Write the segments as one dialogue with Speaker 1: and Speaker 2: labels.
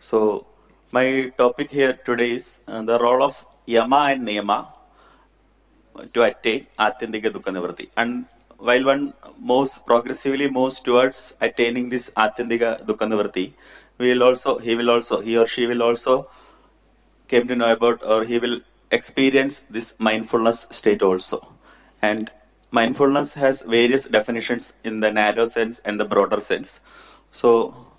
Speaker 1: So, my topic here today is uh, the role of Yama and Niyama to attain Atyantika Dukkha. And while one moves progressively moves towards attaining this Atyantika Dukkha we will also, he will also, he or she will also came to know about or he will experience this mindfulness state also. And mindfulness has various definitions in the narrow sense and the broader sense. So,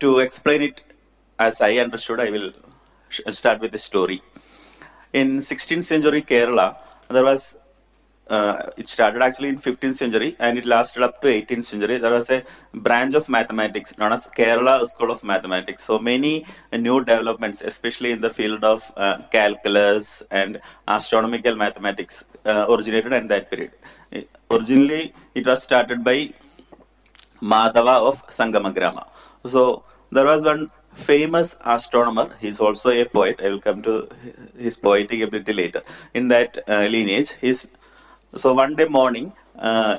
Speaker 1: to explain it as I understood, I will start with a story. In 16th century Kerala, there was uh, it started actually in 15th century and it lasted up to 18th century. There was a branch of mathematics known as Kerala School of Mathematics. So many new developments, especially in the field of uh, calculus and astronomical mathematics, uh, originated in that period. Originally, it was started by Madhava of Sangamagrama. So there was one famous astronomer. He's also a poet. I will come to his poetic ability later. In that uh, lineage, he's so one day morning. Uh,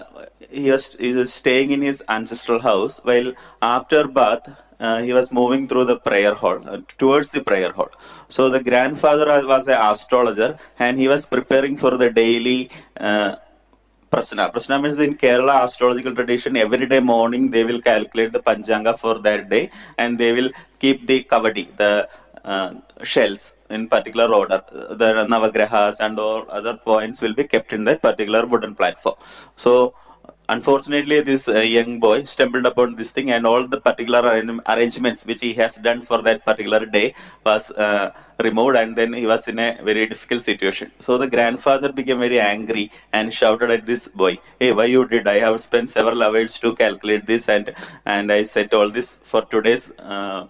Speaker 1: he was, he was staying in his ancestral house while after bath uh, he was moving through the prayer hall uh, towards the prayer hall so the grandfather was an astrologer and he was preparing for the daily uh, Prasna. Prasna means in Kerala astrological tradition, every day morning they will calculate the Panchanga for that day and they will keep the Kavadi, the uh, shells in particular order. The Navagrahas and all other points will be kept in that particular wooden platform. So, unfortunately, this uh, young boy stumbled upon this thing and all the particular arra- arrangements which he has done for that particular day was uh, removed and then he was in a very difficult situation. So the grandfather became very angry and shouted at this boy, Hey, why you did? I have spent several hours to calculate this and, and I set all this for today's uh,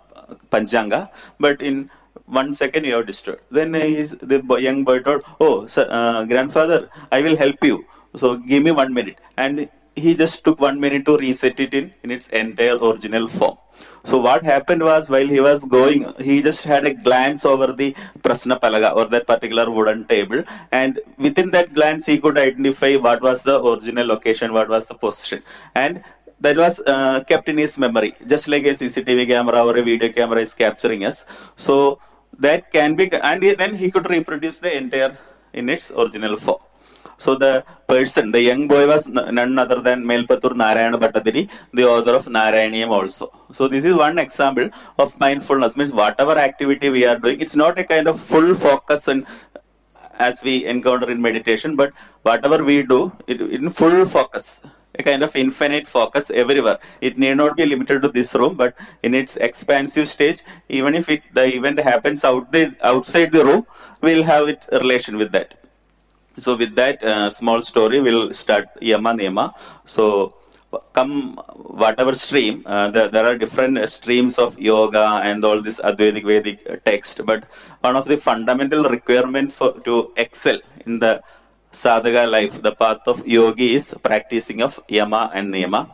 Speaker 1: Panchanga. But in one second you have destroyed. Then he's, the boy, young boy told, Oh, sir, uh, grandfather, I will help you. So give me one minute. And he just took one minute to reset it in, in its entire original form. So what happened was while he was going, he just had a glance over the Prasna Palaga or that particular wooden table, and within that glance he could identify what was the original location, what was the position, and that was uh, kept in his memory, just like a CCTV camera or a video camera is capturing us. So that can be, and then he could reproduce the entire in its original form. So the person, the young boy was none other than Melpatur Narayana Bhattadiri, the author of Narayaneeyam also. So this is one example of mindfulness, means whatever activity we are doing, it's not a kind of full focus and as we encounter in meditation, but whatever we do, it in full focus, a kind of infinite focus everywhere. It need not be limited to this room, but in its expansive stage, even if it the event happens out the outside the room, we'll have it relation with that. So with that uh, small story, we'll start Yama Niyama. So come whatever stream, uh, there, there are different streams of yoga and all this Advaitic Vedic text, but one of the fundamental requirement for to excel in the sadhaka life, the path of yogi is practicing of Yama and Niyama.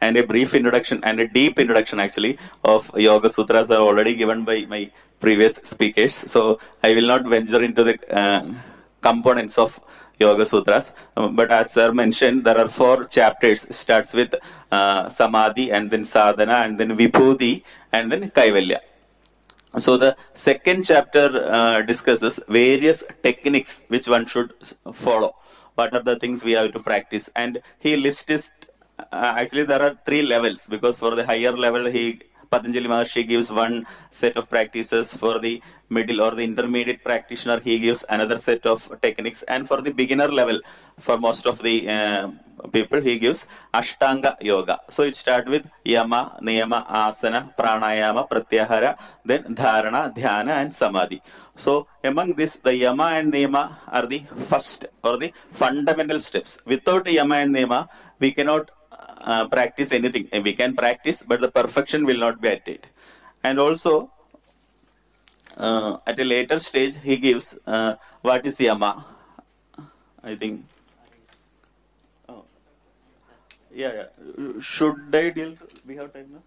Speaker 1: And a brief introduction and a deep introduction actually of Yoga Sutras are already given by my previous speakers. So I will not venture into the uh, components of Yoga Sutras. But as Sir mentioned, there are four chapters. It starts with uh, Samadhi and then Sadhana and then Vibhuti and then Kaivalya. So the second chapter uh, discusses various techniques which one should follow. What are the things we have to practice? And he lists uh, actually there are three levels because for the higher level he Patanjali Maharshi gives one set of practices for the middle or the intermediate practitioner. He gives another set of techniques, and for the beginner level, for most of the uh, people, he gives Ashtanga Yoga. So it starts with Yama, Niyama, Asana, Pranayama, Pratyahara, then Dharana, Dhyana, and Samadhi. So among this, the Yama and Niyama are the first or the fundamental steps. Without Yama and Niyama, we cannot uh, practice anything. We can practice, but the perfection will not be attained. And also, uh, at a later stage, he gives uh, what is Yama. I think. Oh. Yeah, yeah. Should I deal? We have time now.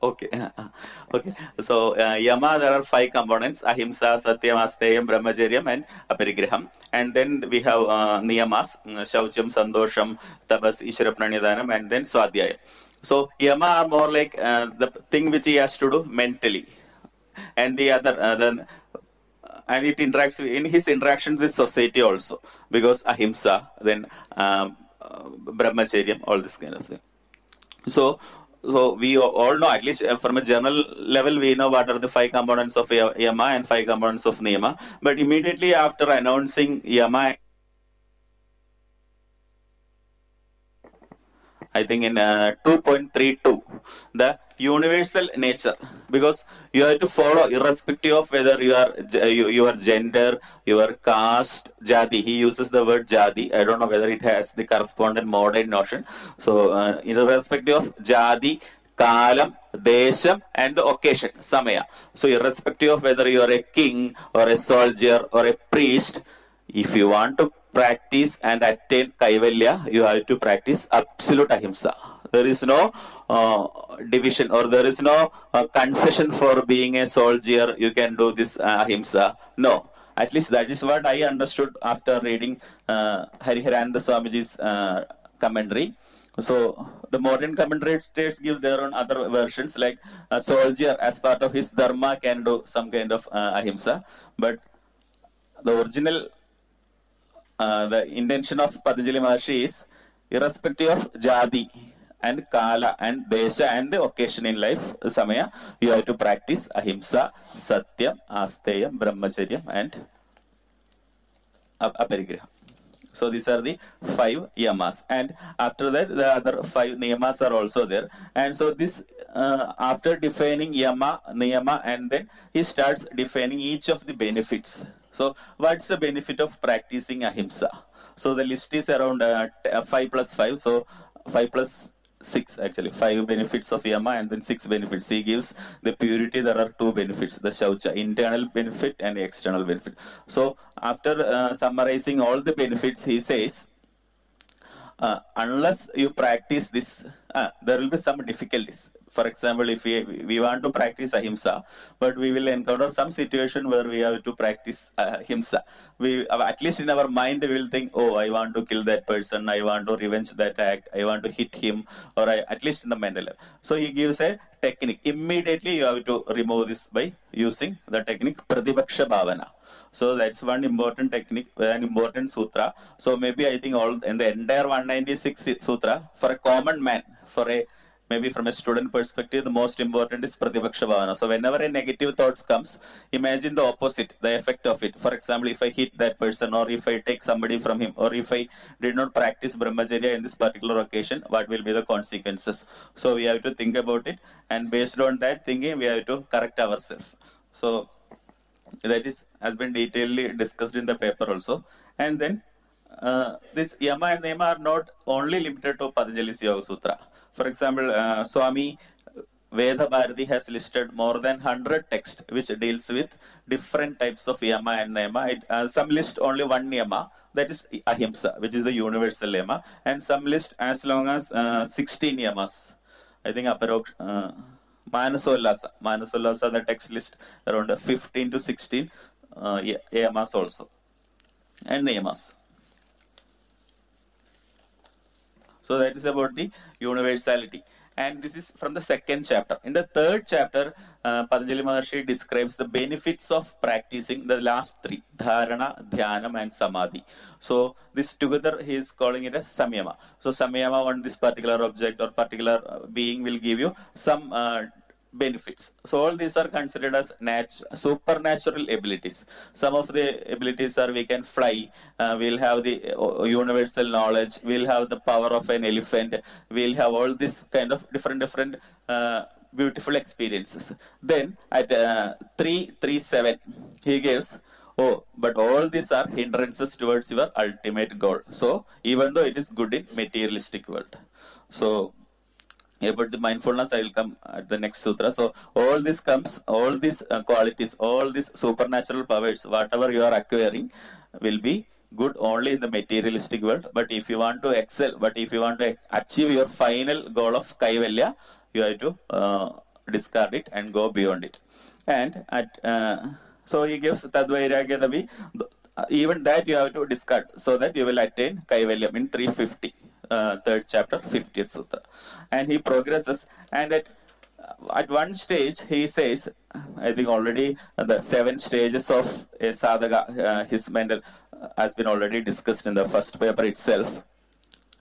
Speaker 1: Okay. okay. So, uh, Yama, there are five components Ahimsa, Satyam, Asteyam, Brahmacharyam, and Aparigraham. And then we have uh, Niyamas Shaucham, Sandosham, Tapas, Ishvara Pranidhanam, and then Swadhyaya. So yama are more like uh, the thing which he has to do mentally, and the other uh, then and it interacts in his interactions with society also because ahimsa, then um, uh, brahmacharya, all this kind of thing. So, so we all know at least uh, from a general level we know what are the five components of yama and five components of niyama. But immediately after announcing yama I think in uh, 2.32, the universal nature, because you have to follow irrespective of whether you are your gender, your caste, jadi. He uses the word jadi. I don't know whether it has the corresponding modern notion. So, uh, irrespective of jadi, kalam, desham, and the occasion, samaya. So, irrespective of whether you are a king or a soldier or a priest, if you want to practice and attain kaivalya, you have to practice absolute ahimsa. There is no uh, division or there is no uh, concession for being a soldier. You can do this uh, ahimsa. No. At least that is what I understood after reading uh, Hariharananda Swamiji's uh, commentary. So the modern commentators give their own other versions, like a soldier as part of his dharma can do some kind of ahimsa, but the original uh, the intention of Patanjali Maharshi is irrespective of jadi and kala and desha and the occasion in life, samaya, you have to practice ahimsa, satyam, asteyam, brahmacharya and aparigraha. So these are the five yamas, and after that the other five niyamas are also there. And so this uh, after defining yama, niyama, and then he starts defining each of the benefits so what's the benefit of practicing ahimsa? So the list is around uh, uh 5 plus 5. So 5 plus 6 actually. 5 benefits of yama and then 6 benefits. He gives the purity there are two benefits. The shaucha internal benefit and external benefit. So after uh, summarizing all the benefits he says uh, unless you practice this uh, there will be some difficulties for example, if we, we want to practice ahimsa, but we will encounter some situation where we have to practice ahimsa. We, uh, at least in our mind, we will think, oh, I want to kill that person, I want to revenge that act, I want to hit him, or I, at least in the mental level. So he gives a technique. Immediately you have to remove this by using the technique Pratipaksha Bhavana. So that's one important technique, an important sutra. So maybe I think all in the entire 196 sutra for a common man, for a maybe from a student perspective, the most important is Pratipaksha So whenever a negative thoughts comes, imagine the opposite, the effect of it. For example, if I hit that person or if I take somebody from him or if I did not practice Brahmacharya in this particular occasion, what will be the consequences? So we have to think about it and based on that thinking, we have to correct ourselves. So that is has been detailedly discussed in the paper also. And then uh, this Yama and Niyama are not only limited to Patanjali's Yoga Sutra. For example, uh, Swami Veda Bharati has listed more than 100 texts which deals with different types of yama and niyama. It, uh, some list only one yama, that is ahimsa, which is the universal yama, and some list as long as uh, 16 yamas. I think approx uh, Manasollasa, Manasollasa, the text list around 15 to 16 uh, yamas also, and niyamas. So that is about the universality. And this is from the second chapter. In the third chapter, uh, Patanjali Maharshi describes the benefits of practicing the last three, dharana, dhyanam and samadhi. So this together he is calling it a samyama. So samyama on this particular object or particular uh, being will give you some uh, benefits. So all these are considered as nat- supernatural abilities. Some of the abilities are we can fly, uh, we'll have the uh, universal knowledge, we'll have the power of an elephant, we'll have all this kind of different different uh, beautiful experiences. Then at uh, 337 he gives Oh, but all these are hindrances towards your ultimate goal. So, even though it is good in materialistic world. So, about the mindfulness i will come at the next sutra. So all this comes all these uh, qualities all these supernatural powers whatever you are acquiring will be good only in the materialistic world. But if you want to excel but if you want to achieve your final goal of kaivalya you have to uh, discard it and go beyond it. And at uh, so he gives tadvairagya even that you have to discard so that you will attain kaivalyam in 350 uh, third chapter, 50th sutra. And he progresses, and at at one stage he says, I think already the seven stages of a sadhaka, uh, his mental uh, has been already discussed in the first paper itself.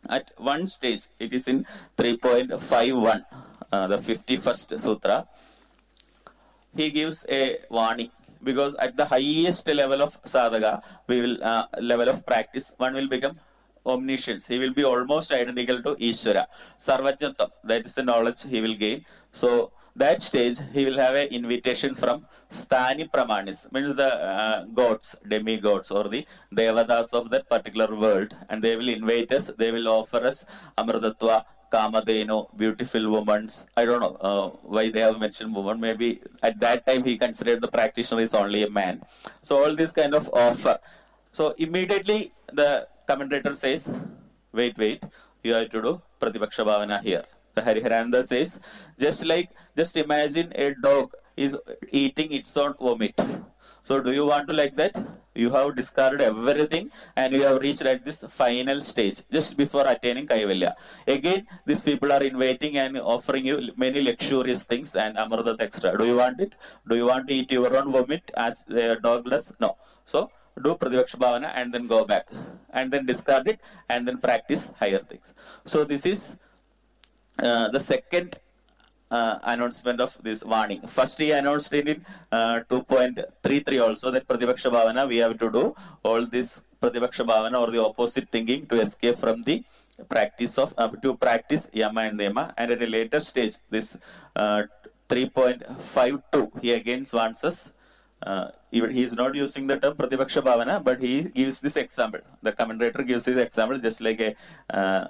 Speaker 1: At one stage, it is in 3.51, uh, the 51st sutra. He gives a warning because at the highest level of sadhaka, we will uh, level of practice, one will become omniscience. He will be almost identical to Ishvara. Sarvajnatam, that is the knowledge he will gain. So that stage, he will have an invitation from Sthani Pramanis, means the uh, gods, demigods, or the devadas of that particular world, and they will invite us, they will offer us Amrtatva, Kamadhenu, beautiful women. I don't know uh, why they have mentioned woman. Maybe at that time he considered the practitioner is only a man. So all this kind of offer. So immediately the commentator says, wait, wait, you have to do Pratipaksha Bhavana here. The Hariharananda says, just like, just imagine a dog is eating its own vomit. So do you want to like that? You have discarded everything and you have reached at this final stage just before attaining Kaivalya. Again, these people are inviting and offering you many luxurious things and Amrita extra. Do you want it? Do you want to eat your own vomit as a dog does? No. So do Pratipaksha Bhavana and then go back and then discard it and then practice higher things. So this is uh, the second uh, announcement of this warning. First, he announced in uh, 2.33 also that Pratipaksha Bhavana we have to do all this Pratipaksha Bhavana or the opposite thinking to escape from the practice of uh, to practice Yama and Nema. And at a later stage, this uh, 3.52 he again wants us. Uh, even he is not using the term Pratipaksha Bhavana, but he gives this example. The commentator gives this example just like a uh,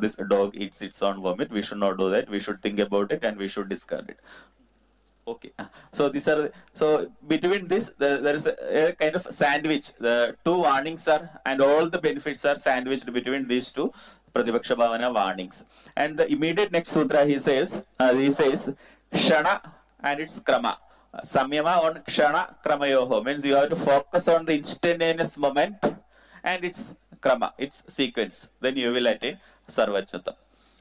Speaker 1: this dog eats its own vomit. We should not do that. We should think about it and we should discard it. Okay. So these are so between this the, there is a, a, kind of sandwich. The two warnings are and all the benefits are sandwiched between these two Pratipaksha Bhavana warnings. And the immediate next sutra he says uh, he says Shana and its Krama. Samyama on Kshana Kramayoho means you have to focus on the instantaneous moment and its Krama, its sequence. Then you will attain Sarvajnata.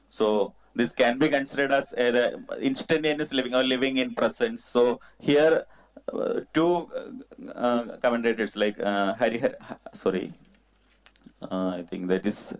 Speaker 1: So this can be considered as uh, the instantaneous living or living in presence. So here, uh, two uh, commentators like uh, Harihar, sorry, I think that is.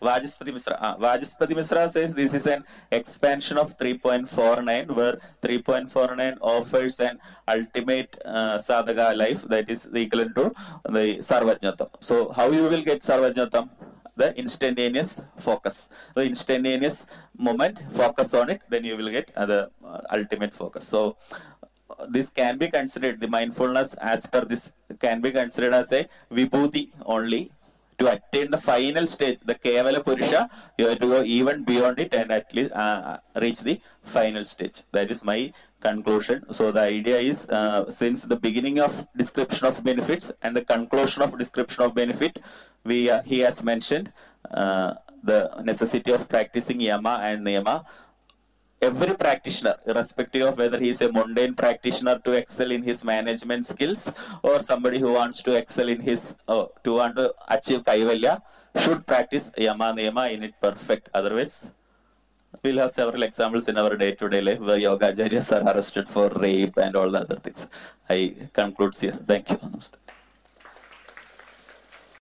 Speaker 1: Vachaspati Misra. Uh, Vachaspati Misra says this is an expansion of 3.49 where 3.49 offers an ultimate uh, sadhaka life that is equivalent to the Sarvajnatam. So how you will get Sarvajnatam? The instantaneous focus. The instantaneous moment, focus on it, then you will get uh, the ultimate focus. So this can be considered, the mindfulness as per this can be considered as a vibhuti only to attain the final stage, the Kevala Purusha, you have to go even beyond it and at least uh, reach the final stage. That is my conclusion. So the idea is, uh, since the beginning of description of benefits and the conclusion of description of benefit, we uh, he has mentioned uh, the necessity of practicing Yama and Niyama every practitioner, irrespective of whether he is a mundane practitioner to excel in his management skills or somebody who wants to excel in his, uh, to want to achieve Kaivalya, should practice Yama Niyama in it perfect. Otherwise, we'll have several examples in our day-to-day life where yoga acharyas are arrested for rape and all the other things. I conclude here. Thank you.